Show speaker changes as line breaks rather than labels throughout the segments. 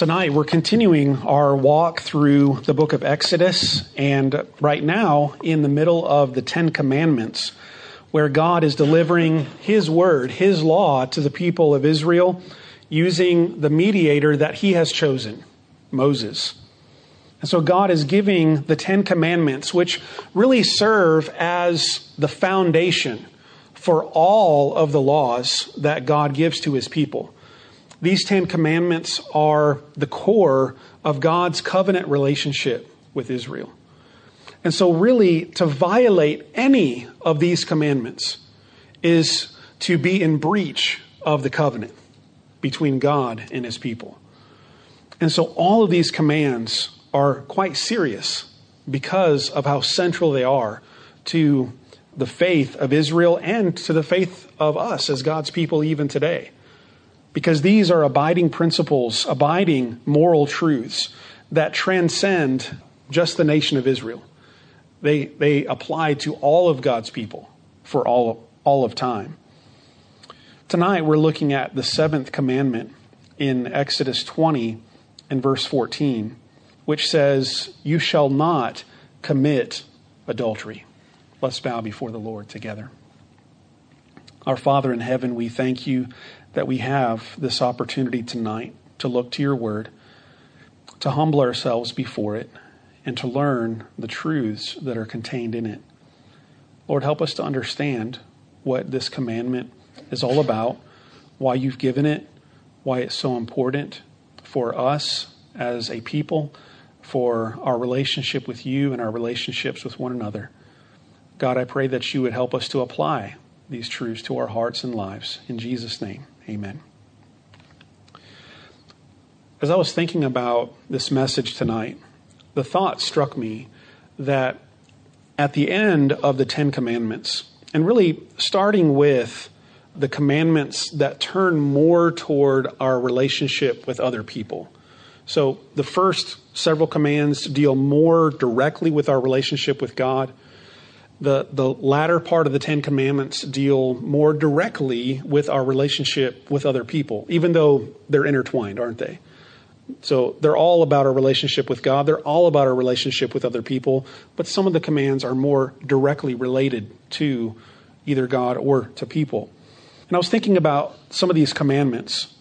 Tonight, we're continuing our walk through the book of Exodus, and right now, in the middle of the Ten Commandments, where God is delivering His word, His law to the people of Israel using the mediator that He has chosen, Moses. And so, God is giving the Ten Commandments, which really serve as the foundation for all of the laws that God gives to His people. These Ten Commandments are the core of God's covenant relationship with Israel. And so, really, to violate any of these commandments is to be in breach of the covenant between God and his people. And so, all of these commands are quite serious because of how central they are to the faith of Israel and to the faith of us as God's people even today because these are abiding principles, abiding moral truths that transcend just the nation of Israel. They, they apply to all of God's people for all, all of time. Tonight, we're looking at the seventh commandment in Exodus 20 and verse 14, which says, You shall not commit adultery. Let's bow before the Lord together. Our Father in heaven, we thank you that we have this opportunity tonight to look to your word, to humble ourselves before it, and to learn the truths that are contained in it. Lord, help us to understand what this commandment is all about, why you've given it, why it's so important for us as a people, for our relationship with you and our relationships with one another. God, I pray that you would help us to apply these truths to our hearts and lives. In Jesus' name. Amen. As I was thinking about this message tonight, the thought struck me that at the end of the Ten Commandments, and really starting with the commandments that turn more toward our relationship with other people. So the first several commands deal more directly with our relationship with God the, the latter part of the Ten Commandments deal more directly with our relationship with other people, even though they're intertwined, aren't they? So they're all about our relationship with God. They're all about our relationship with other people. But some of the commands are more directly related to either God or to people. And I was thinking about some of these commandments.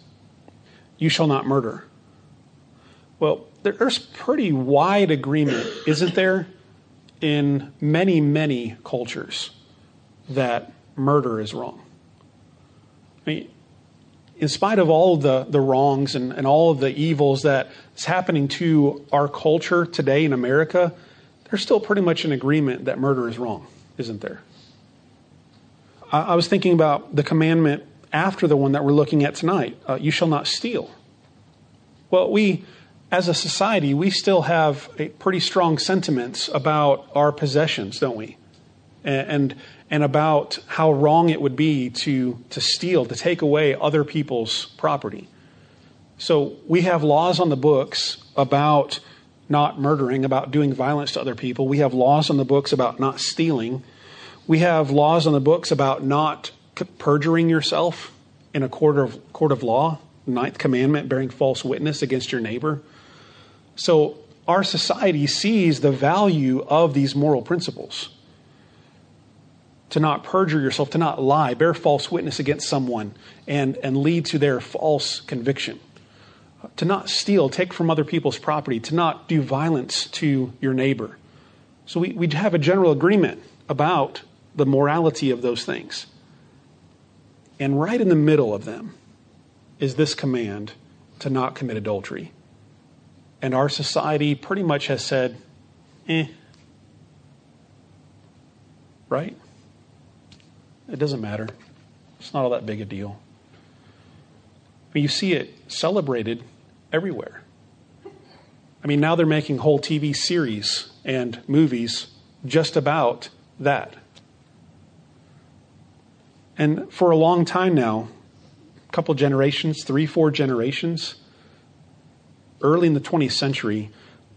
You shall not murder. Well, there's pretty wide agreement, isn't there, in many, many cultures that murder is wrong. I mean, in spite of all of the, the wrongs and, and all of the evils that is happening to our culture today in America, there's still pretty much an agreement that murder is wrong, isn't there? I, I was thinking about the commandment after the one that we're looking at tonight uh, you shall not steal. Well, we as a society, we still have pretty strong sentiments about our possessions, don't we? And, and about how wrong it would be to, to steal, to take away other people's property. So we have laws on the books about not murdering, about doing violence to other people. We have laws on the books about not stealing. We have laws on the books about not perjuring yourself in a court of, court of law. Ninth commandment, bearing false witness against your neighbor. So our society sees the value of these moral principles. To not perjure yourself, to not lie, bear false witness against someone, and, and lead to their false conviction. To not steal, take from other people's property, to not do violence to your neighbor. So we, we have a general agreement about the morality of those things. And right in the middle of them is this command to not commit adultery. And our society pretty much has said, eh. Right? It doesn't matter. It's not all that big a deal. But you see it celebrated everywhere. I mean, now they're making whole TV series and movies just about that. And for a long time now, a couple generations, three, four generations, early in the 20th century,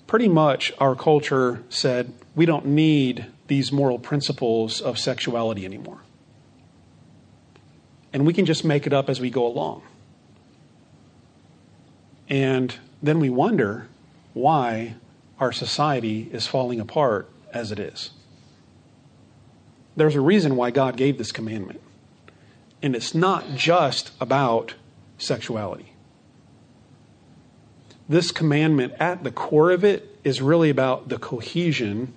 pretty much our culture said we don't need these moral principles of sexuality anymore. And we can just make it up as we go along. And then we wonder why our society is falling apart as it is. There's a reason why God gave this commandment. And it's not just about sexuality. This commandment, at the core of it, is really about the cohesion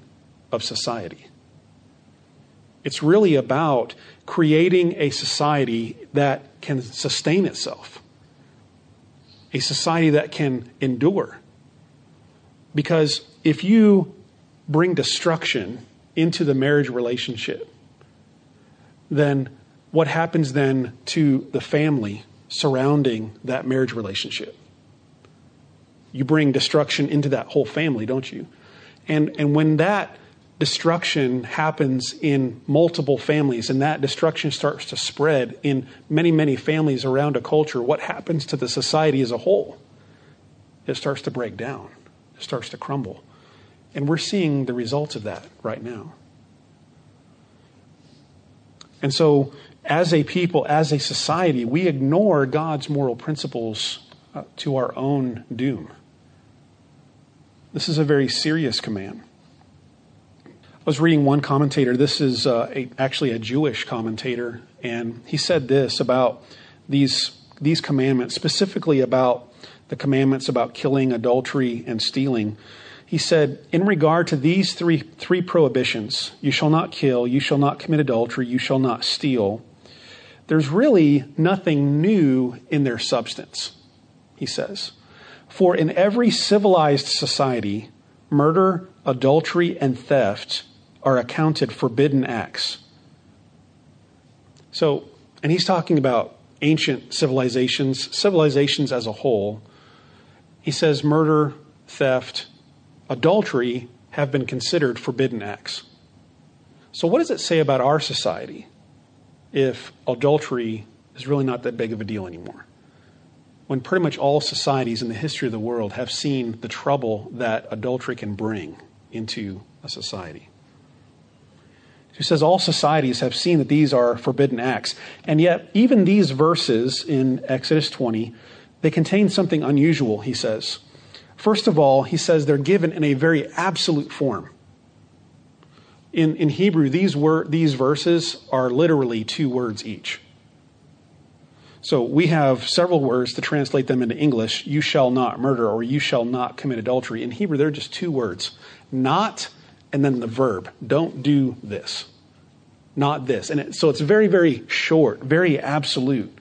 of society. It's really about creating a society that can sustain itself, a society that can endure. Because if you bring destruction into the marriage relationship, then what happens then to the family surrounding that marriage relationship? You bring destruction into that whole family, don't you? And, and when that destruction happens in multiple families and that destruction starts to spread in many, many families around a culture, what happens to the society as a whole? It starts to break down, it starts to crumble. And we're seeing the results of that right now. And so, as a people, as a society, we ignore God's moral principles uh, to our own doom. This is a very serious command. I was reading one commentator. This is uh, a, actually a Jewish commentator, and he said this about these these commandments, specifically about the commandments about killing, adultery, and stealing. He said, in regard to these three, three prohibitions, you shall not kill, you shall not commit adultery, you shall not steal, there's really nothing new in their substance, he says. For in every civilized society, murder, adultery, and theft are accounted forbidden acts. So, and he's talking about ancient civilizations, civilizations as a whole. He says murder, theft, adultery have been considered forbidden acts. So, what does it say about our society if adultery is really not that big of a deal anymore? When pretty much all societies in the history of the world have seen the trouble that adultery can bring into a society. He says all societies have seen that these are forbidden acts. And yet, even these verses in Exodus 20, they contain something unusual, he says. First of all, he says they're given in a very absolute form. In, in Hebrew, these, wor- these verses are literally two words each. So we have several words to translate them into English you shall not murder or you shall not commit adultery. In Hebrew, they're just two words not and then the verb. Don't do this. Not this. And it, so it's very, very short, very absolute.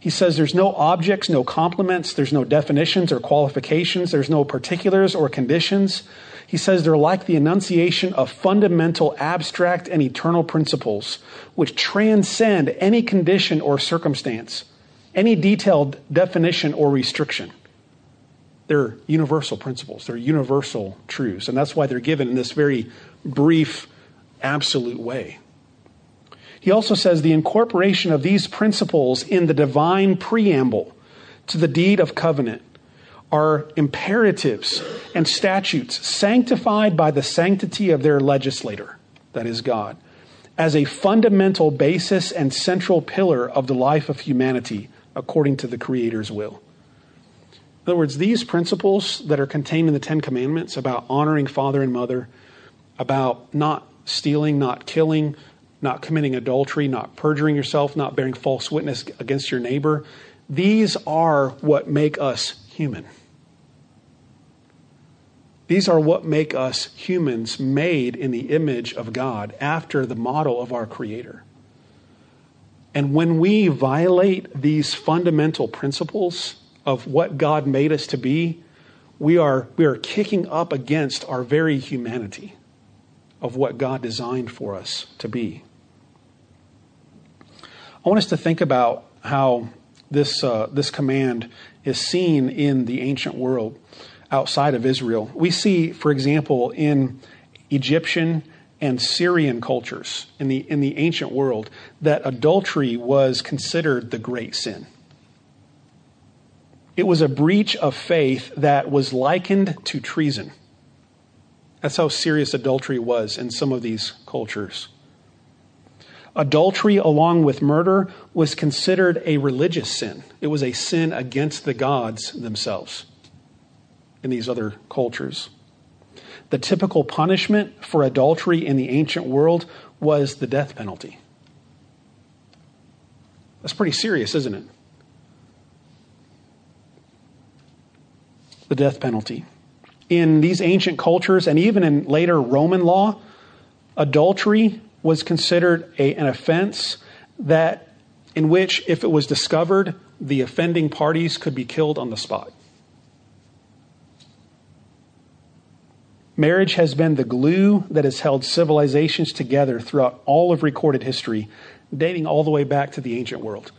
He says there's no objects, no complements, there's no definitions or qualifications, there's no particulars or conditions. He says they're like the enunciation of fundamental, abstract, and eternal principles which transcend any condition or circumstance, any detailed definition or restriction. They're universal principles, they're universal truths, and that's why they're given in this very brief, absolute way. He also says the incorporation of these principles in the divine preamble to the deed of covenant are imperatives and statutes sanctified by the sanctity of their legislator, that is God, as a fundamental basis and central pillar of the life of humanity according to the Creator's will. In other words, these principles that are contained in the Ten Commandments about honoring father and mother, about not stealing, not killing, not committing adultery, not perjuring yourself, not bearing false witness against your neighbor. These are what make us human. These are what make us humans made in the image of God after the model of our Creator. And when we violate these fundamental principles of what God made us to be, we are, we are kicking up against our very humanity of what God designed for us to be. I want us to think about how this, uh, this command is seen in the ancient world outside of Israel. We see, for example, in Egyptian and Syrian cultures in the, in the ancient world, that adultery was considered the great sin. It was a breach of faith that was likened to treason. That's how serious adultery was in some of these cultures. Adultery, along with murder, was considered a religious sin. It was a sin against the gods themselves. in these other cultures. The typical punishment for adultery in the ancient world was the death penalty. That's pretty serious, isn't it? The death penalty. In these ancient cultures and even in later Roman law, adultery was considered a, an offense that in which if it was discovered, the offending parties could be killed on the spot. Marriage has been the glue that has held civilizations together throughout all of recorded history, dating all the way back to the ancient world.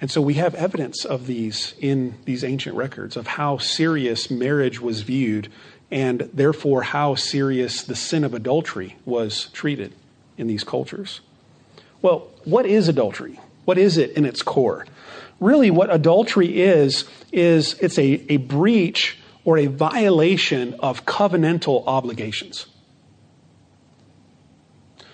And so we have evidence of these in these ancient records of how serious marriage was viewed and therefore how serious the sin of adultery was treated in these cultures. Well, what is adultery? What is it in its core? Really, what adultery is, is it's a, a breach or a violation of covenantal obligations.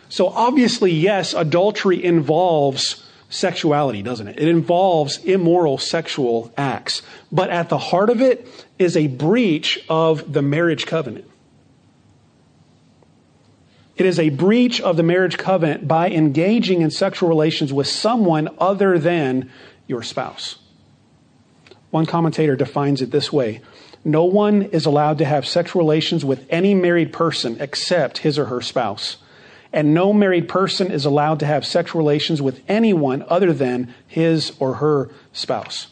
So, obviously, yes, adultery involves sexuality, doesn't it? It involves immoral sexual acts. But at the heart of it is a breach of the marriage covenant. It is a breach of the marriage covenant by engaging in sexual relations with someone other than your spouse. One commentator defines it this way No one is allowed to have sexual relations with any married person except his or her spouse and no married person is allowed to have sexual relations with anyone other than his or her spouse.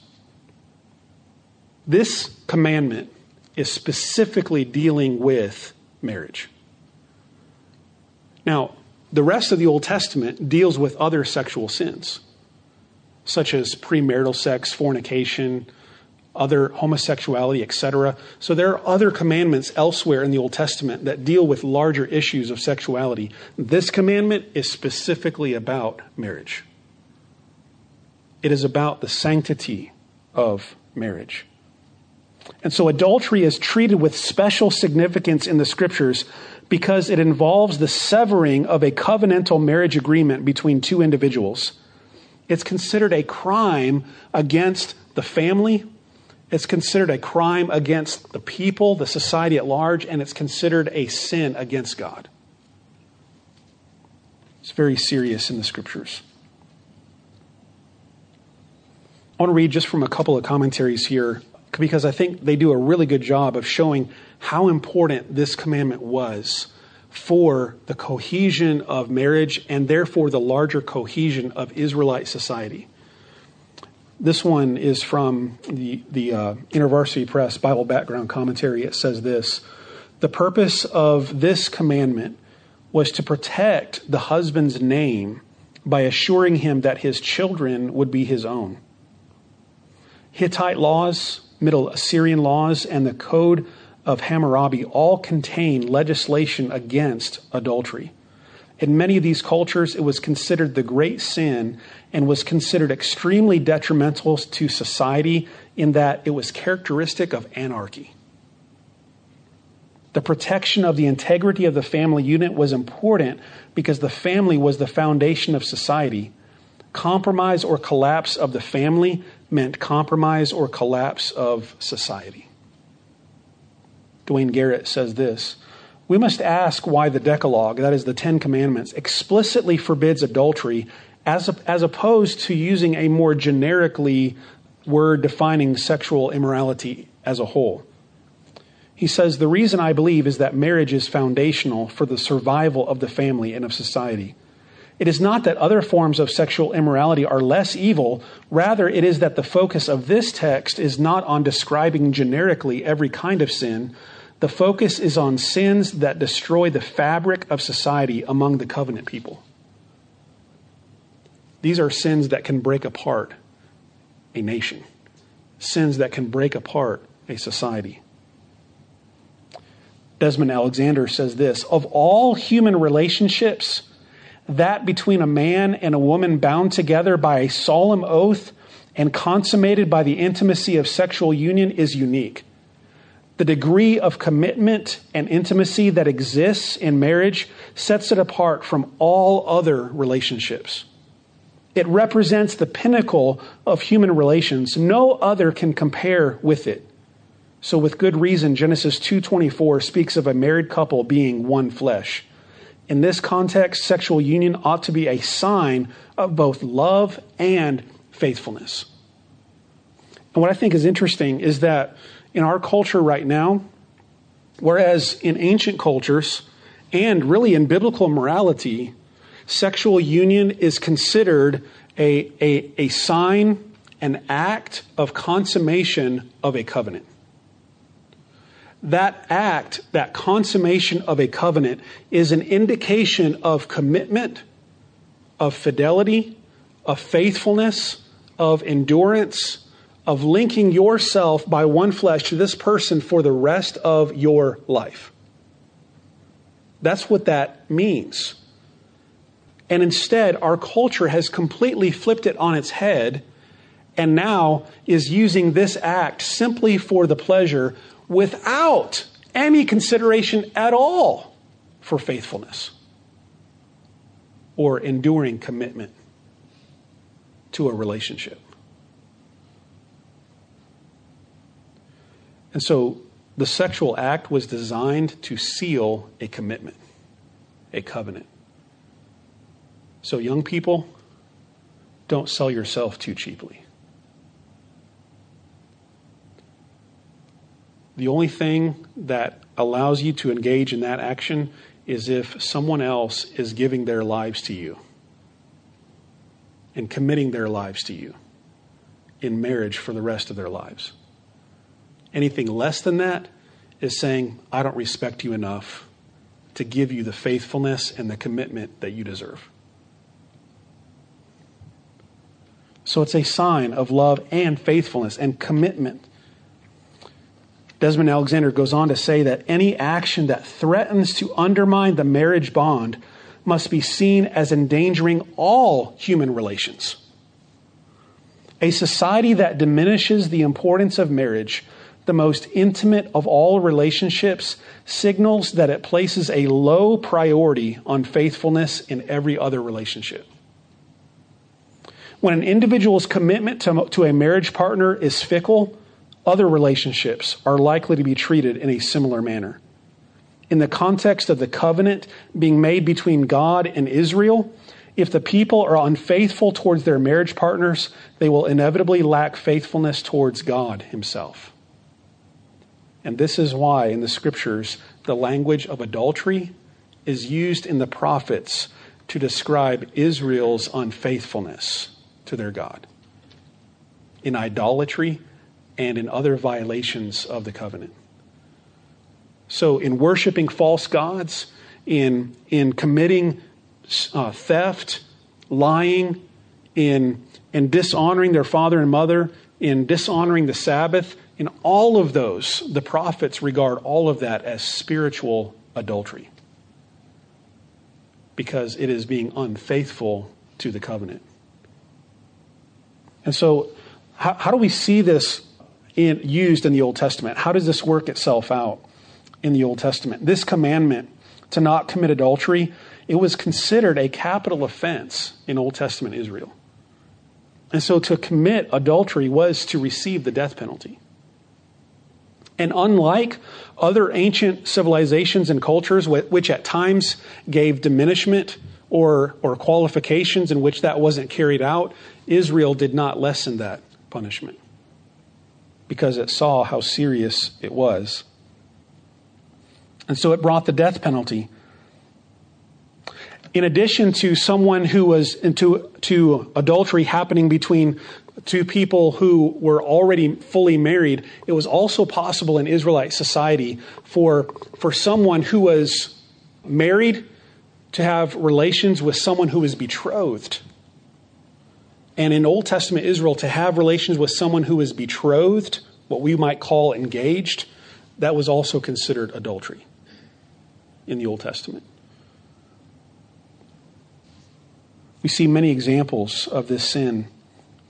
This commandment is specifically dealing with marriage. Now, the rest of the Old Testament deals with other sexual sins, such as premarital sex, fornication, other homosexuality, etc. So there are other commandments elsewhere in the Old Testament that deal with larger issues of sexuality. This commandment is specifically about marriage. It is about the sanctity of marriage. And so adultery is treated with special significance in the scriptures because it involves the severing of a covenantal marriage agreement between two individuals. It's considered a crime against the family it's considered a crime against the people, the society at large, and it's considered a sin against God. It's very serious in the scriptures. I want to read just from a couple of commentaries here because I think they do a really good job of showing how important this commandment was for the cohesion of marriage and therefore the larger cohesion of Israelite society. This one is from the, the uh, InterVarsity Press Bible Background Commentary. It says this The purpose of this commandment was to protect the husband's name by assuring him that his children would be his own. Hittite laws, Middle Assyrian laws, and the Code of Hammurabi all contain legislation against adultery. In many of these cultures, it was considered the great sin and was considered extremely detrimental to society in that it was characteristic of anarchy. The protection of the integrity of the family unit was important because the family was the foundation of society. Compromise or collapse of the family meant compromise or collapse of society. Duane Garrett says this we must ask why the Decalogue, that is the Ten Commandments, explicitly forbids adultery as, a, as opposed to using a more generically word defining sexual immorality as a whole. He says, The reason I believe is that marriage is foundational for the survival of the family and of society. It is not that other forms of sexual immorality are less evil. Rather, it is that the focus of this text is not on describing generically every kind of sin, the focus is on sins that destroy the fabric of society among the covenant people. These are sins that can break apart a nation, sins that can break apart a society. Desmond Alexander says this Of all human relationships, that between a man and a woman bound together by a solemn oath and consummated by the intimacy of sexual union is unique the degree of commitment and intimacy that exists in marriage sets it apart from all other relationships. It represents the pinnacle of human relations. No other can compare with it. So with good reason Genesis 2:24 speaks of a married couple being one flesh. In this context, sexual union ought to be a sign of both love and faithfulness. And what I think is interesting is that in our culture right now, whereas in ancient cultures and really in biblical morality, sexual union is considered a, a, a sign, an act of consummation of a covenant. That act, that consummation of a covenant, is an indication of commitment, of fidelity, of faithfulness, of endurance, of linking yourself by one flesh to this person for the rest of your life. That's what that means. And instead, our culture has completely flipped it on its head and now is using this act simply for the pleasure without any consideration at all for faithfulness or enduring commitment to a relationship. And so the sexual act was designed to seal a commitment, a covenant. So, young people, don't sell yourself too cheaply. The only thing that allows you to engage in that action is if someone else is giving their lives to you and committing their lives to you in marriage for the rest of their lives. Anything less than that is saying, I don't respect you enough to give you the faithfulness and the commitment that you deserve. So it's a sign of love and faithfulness and commitment. Desmond Alexander goes on to say that any action that threatens to undermine the marriage bond must be seen as endangering all human relations. A society that diminishes the importance of marriage the most intimate of all relationships, signals that it places a low priority on faithfulness in every other relationship. When an individual's commitment to, to a marriage partner is fickle, other relationships are likely to be treated in a similar manner. In the context of the covenant being made between God and Israel, if the people are unfaithful towards their marriage partners, they will inevitably lack faithfulness towards God Himself. And this is why in the scriptures the language of adultery is used in the prophets to describe Israel's unfaithfulness to their God in idolatry and in other violations of the covenant. So, in worshiping false gods, in, in committing uh, theft, lying, in, in dishonoring their father and mother, in dishonoring the Sabbath, in all of those, the prophets regard all of that as spiritual adultery because it is being unfaithful to the covenant. And so, how, how do we see this in, used in the Old Testament? How does this work itself out in the Old Testament? This commandment to not commit adultery, it was considered a capital offense in Old Testament Israel. And so to commit adultery was to receive the death penalty. And unlike other ancient civilizations and cultures, which at times gave diminishment or, or qualifications in which that wasn't carried out, Israel did not lessen that punishment because it saw how serious it was. And so it brought the death penalty. In addition to someone who was into to adultery happening between to people who were already fully married, it was also possible in Israelite society for, for someone who was married to have relations with someone who was betrothed. And in Old Testament Israel, to have relations with someone who was betrothed, what we might call engaged, that was also considered adultery in the Old Testament. We see many examples of this sin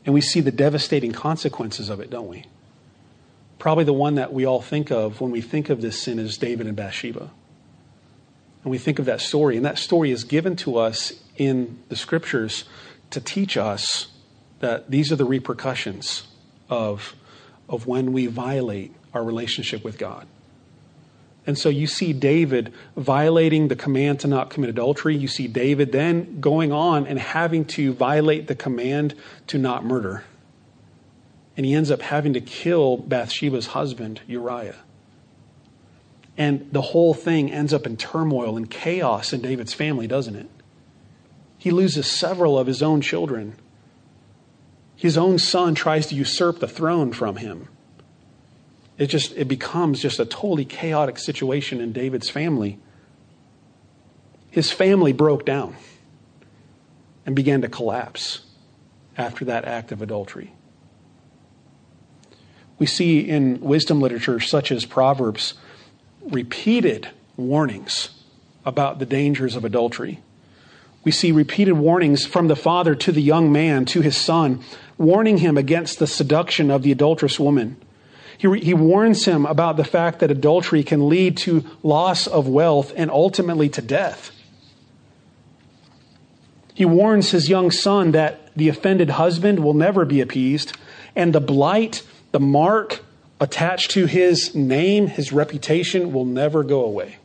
and we see the devastating consequences of it, don't we? Probably the one that we all think of when we think of this sin is David and Bathsheba. And we think of that story, and that story is given to us in the scriptures to teach us that these are the repercussions of, of when we violate our relationship with God. And so you see David violating the command to not commit adultery. You see David then going on and having to violate the command to not murder. And he ends up having to kill Bathsheba's husband, Uriah. And the whole thing ends up in turmoil and chaos in David's family, doesn't it? He loses several of his own children. His own son tries to usurp the throne from him. It just it becomes just a totally chaotic situation in David's family. His family broke down and began to collapse after that act of adultery. We see in wisdom literature such as Proverbs repeated warnings about the dangers of adultery. We see repeated warnings from the father to the young man, to his son, warning him against the seduction of the adulterous woman. He, he warns him about the fact that adultery can lead to loss of wealth and ultimately to death. He warns his young son that the offended husband will never be appeased, and the blight, the mark attached to his name, his reputation, will never go away.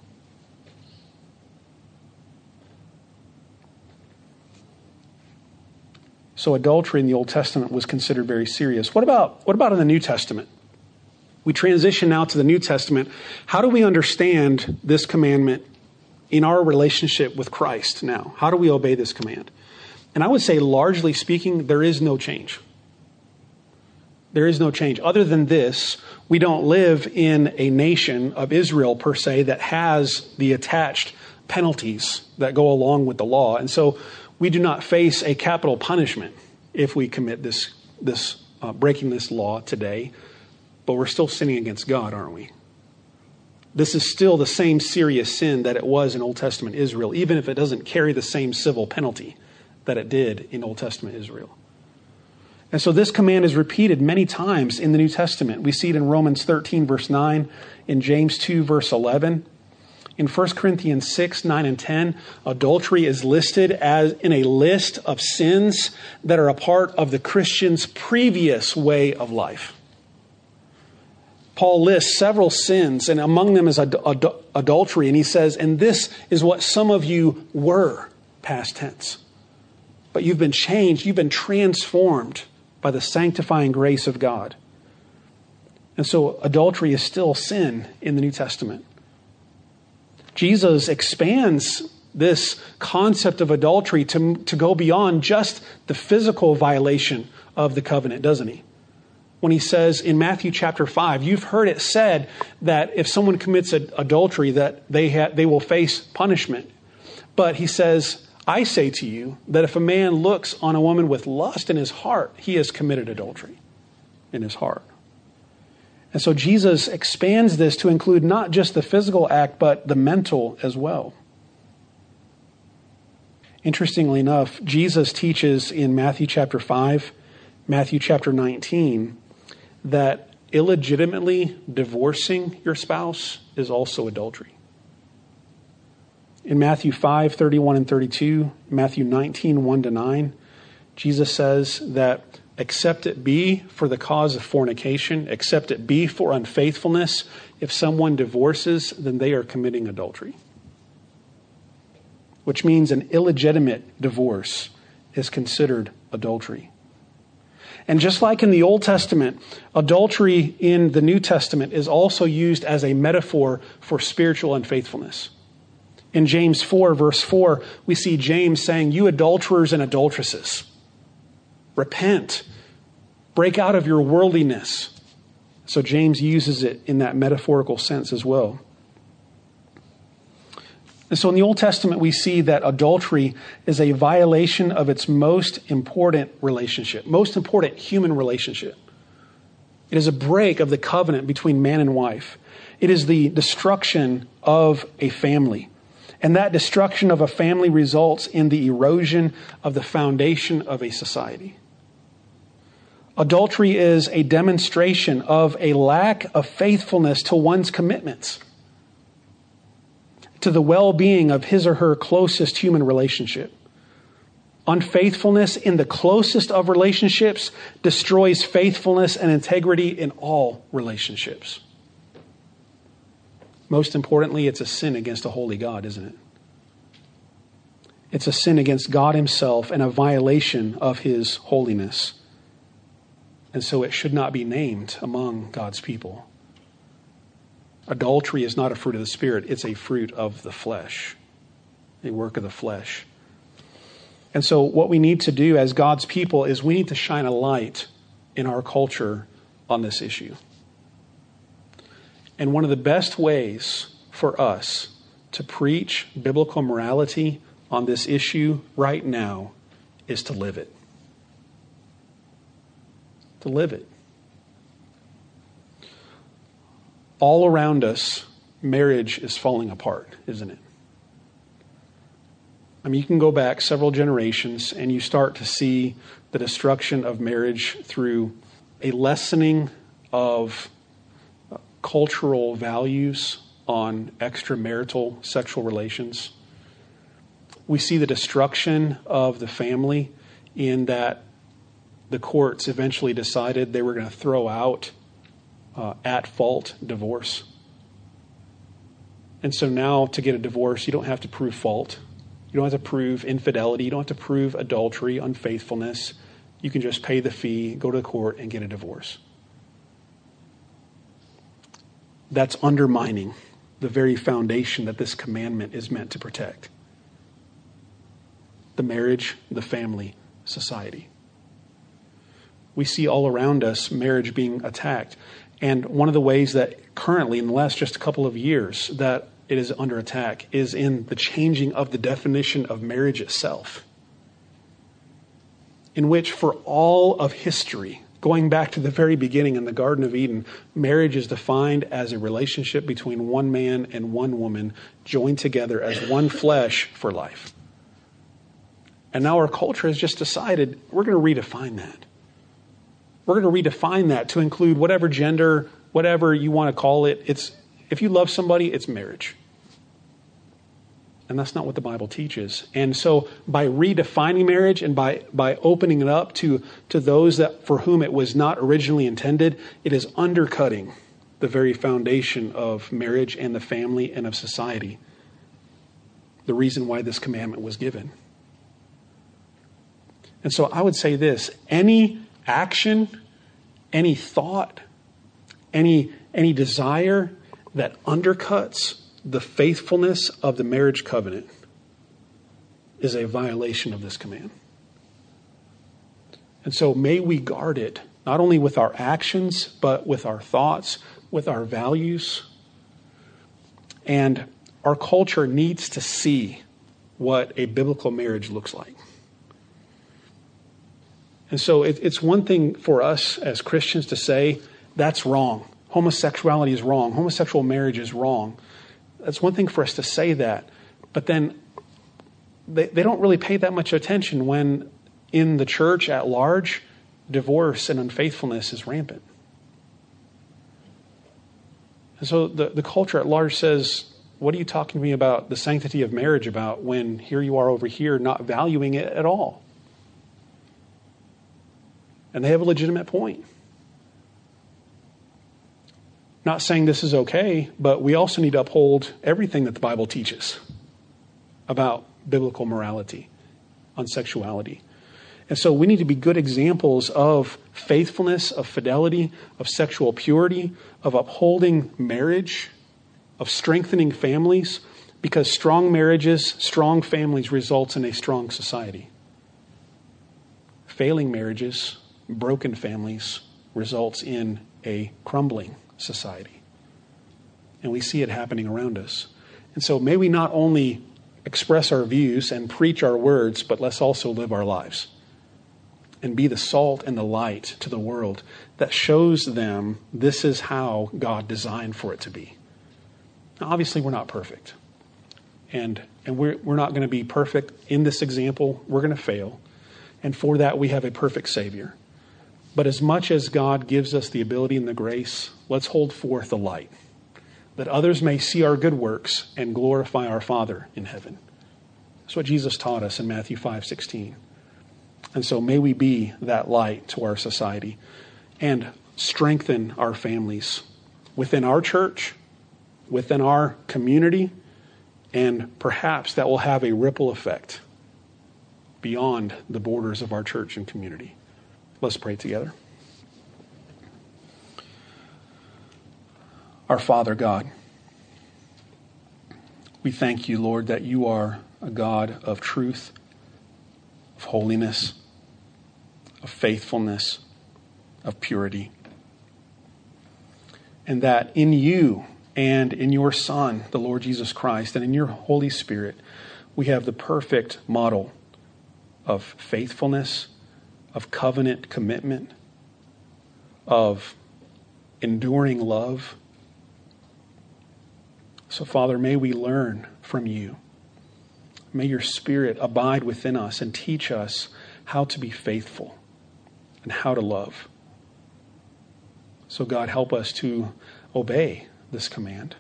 So adultery in the Old Testament was considered very serious. What about, what about in the New Testament? We transition now to the New Testament. How do we understand this commandment in our relationship with Christ now? How do we obey this command? And I would say, largely speaking, there is no change. There is no change. Other than this, we don't live in a nation of Israel per se that has the attached penalties that go along with the law. And so we do not face a capital punishment if we commit this, this uh, breaking this law today, but we're still sinning against God, aren't we? This is still the same serious sin that it was in Old Testament Israel, even if it doesn't carry the same civil penalty that it did in Old Testament Israel. And so this command is repeated many times in the New Testament. We see it in Romans 13, verse 9, in James 2, verse 11. In 1 Corinthians 6, 9, and 10, adultery is listed as in a list of sins that are a part of the Christian's previous way of life. Paul lists several sins, and among them is ad- ad- adultery, and he says, and this is what some of you were, past tense. But you've been changed, you've been transformed by the sanctifying grace of God. And so adultery is still sin in the New Testament. Jesus expands this concept of adultery to, to go beyond just the physical violation of the covenant, doesn't he? When he says in Matthew chapter 5, you've heard it said that if someone commits adultery that they, ha- they will face punishment. But he says, I say to you that if a man looks on a woman with lust in his heart, he has committed adultery in his heart. And so Jesus expands this to include not just the physical act, but the mental as well. Interestingly enough, Jesus teaches in Matthew chapter 5, Matthew chapter 19, that illegitimately divorcing your spouse is also adultery. In Matthew 5, 31 and 32, Matthew 19, 1 to 9, Jesus says that except it be for the cause of fornication, except it be for unfaithfulness. If someone divorces, then they are committing adultery. Which means an illegitimate divorce is considered adultery. And just like in the Old Testament, adultery in the New Testament is also used as a metaphor for spiritual unfaithfulness. In James 4, verse 4, we see James saying, You adulterers and adulteresses Repent. Break out of your worldliness. So James uses it in that metaphorical sense as well. And so in the Old Testament, we see that adultery is a violation of its most important relationship, most important human relationship. It is a break of the covenant between man and wife. It is the destruction of a family. And that destruction of a family results in the erosion of the foundation of a society. Adultery is a demonstration of a lack of faithfulness to one's commitments, to the well being of his or her closest human relationship. Unfaithfulness in the closest of relationships destroys faithfulness and integrity in all relationships. most importantly, it's a sin against a holy God, isn't it? It's a sin against God Himself and a violation of His holiness. And so it should not be named among God's people. Adultery is not a fruit of the Spirit, it's a fruit of the flesh, a work of the flesh. And so, what we need to do as God's people is we need to shine a light in our culture on this issue. And one of the best ways for us to preach biblical morality on this issue right now is to live it. To live it. All around us, marriage is falling apart, isn't it? I mean, you can go back several generations and you start to see the destruction of marriage through a lessening of cultural values on extramarital sexual relations. We see the destruction of the family in that the courts eventually decided they were going to throw out uh, at fault divorce. And so now to get a divorce, you don't have to prove fault. You don't have to prove infidelity. You don't have to prove adultery, unfaithfulness. You can just pay the fee, go to the court, and get a divorce that's undermining the very foundation that this commandment is meant to protect the marriage, the family, society. We see all around us marriage being attacked. And one of the ways that currently, in the last just a couple of years, that it is under attack is in the changing of the definition of marriage itself. In which, for all of history, Going back to the very beginning in the Garden of Eden, marriage is defined as a relationship between one man and one woman joined together as one flesh for life. And now our culture has just decided we're going to redefine that. We're going to redefine that to include whatever gender, whatever you want to call it. It's if you love somebody, it's marriage. And that's not what the Bible teaches. And so by redefining marriage and by, by opening it up to, to those that for whom it was not originally intended, it is undercutting the very foundation of marriage and the family and of society. The reason why this commandment was given. And so I would say this any action, any thought, any, any desire that undercuts the faithfulness of the marriage covenant is a violation of this command. And so may we guard it, not only with our actions, but with our thoughts, with our values. And our culture needs to see what a biblical marriage looks like. And so it, it's one thing for us as Christians to say, that's wrong. Homosexuality is wrong. Homosexual marriage is wrong. That's one thing for us to say that, but then they, they don't really pay that much attention when in the church at large, divorce and unfaithfulness is rampant. And so the, the culture at large says, What are you talking to me about the sanctity of marriage about when here you are over here not valuing it at all? And they have a legitimate point. Not saying this is okay, but we also need to uphold everything that the Bible teaches about biblical morality on sexuality. And so we need to be good examples of faithfulness, of fidelity, of sexual purity, of upholding marriage, of strengthening families, because strong marriages, strong families results in a strong society. Failing marriages, broken families results in a crumbling society. And we see it happening around us. And so may we not only express our views and preach our words, but let's also live our lives and be the salt and the light to the world that shows them this is how God designed for it to be. Now, obviously, we're not perfect. And, and we're, we're not going to be perfect in this example. We're going to fail. And for that, we have a perfect Savior. But as much as God gives us the ability and the grace, let's hold forth the light, that others may see our good works and glorify our Father in heaven. That's what Jesus taught us in Matthew 5 16. And so may we be that light to our society and strengthen our families within our church within our community, and perhaps that will have a ripple effect beyond the borders of our church and community. Let's pray together. Our Father God, we thank you, Lord, that you are a God of truth, of holiness, of faithfulness, of purity. And that in you and in your Son, the Lord Jesus Christ, and in your Holy Spirit, we have the perfect model of faithfulness, of covenant commitment, of enduring love. So, Father, may we learn from you. May your Spirit abide within us and teach us how to be faithful and how to love. So, God, help us to obey this command.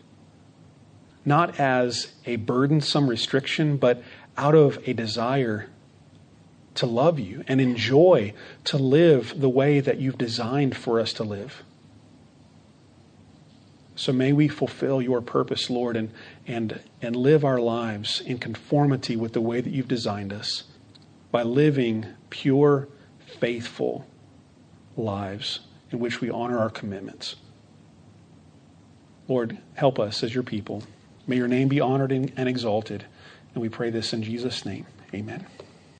Not as a burdensome restriction, but out of a desire to love you and enjoy to live the way that you've designed for us to live. So may we fulfill your purpose, Lord, and, and, and live our lives in conformity with the way that you've designed us by living pure, faithful lives in which we honor our commitments. Lord, help us as your people. May your name be honored and exalted. And we pray this in Jesus' name. Amen.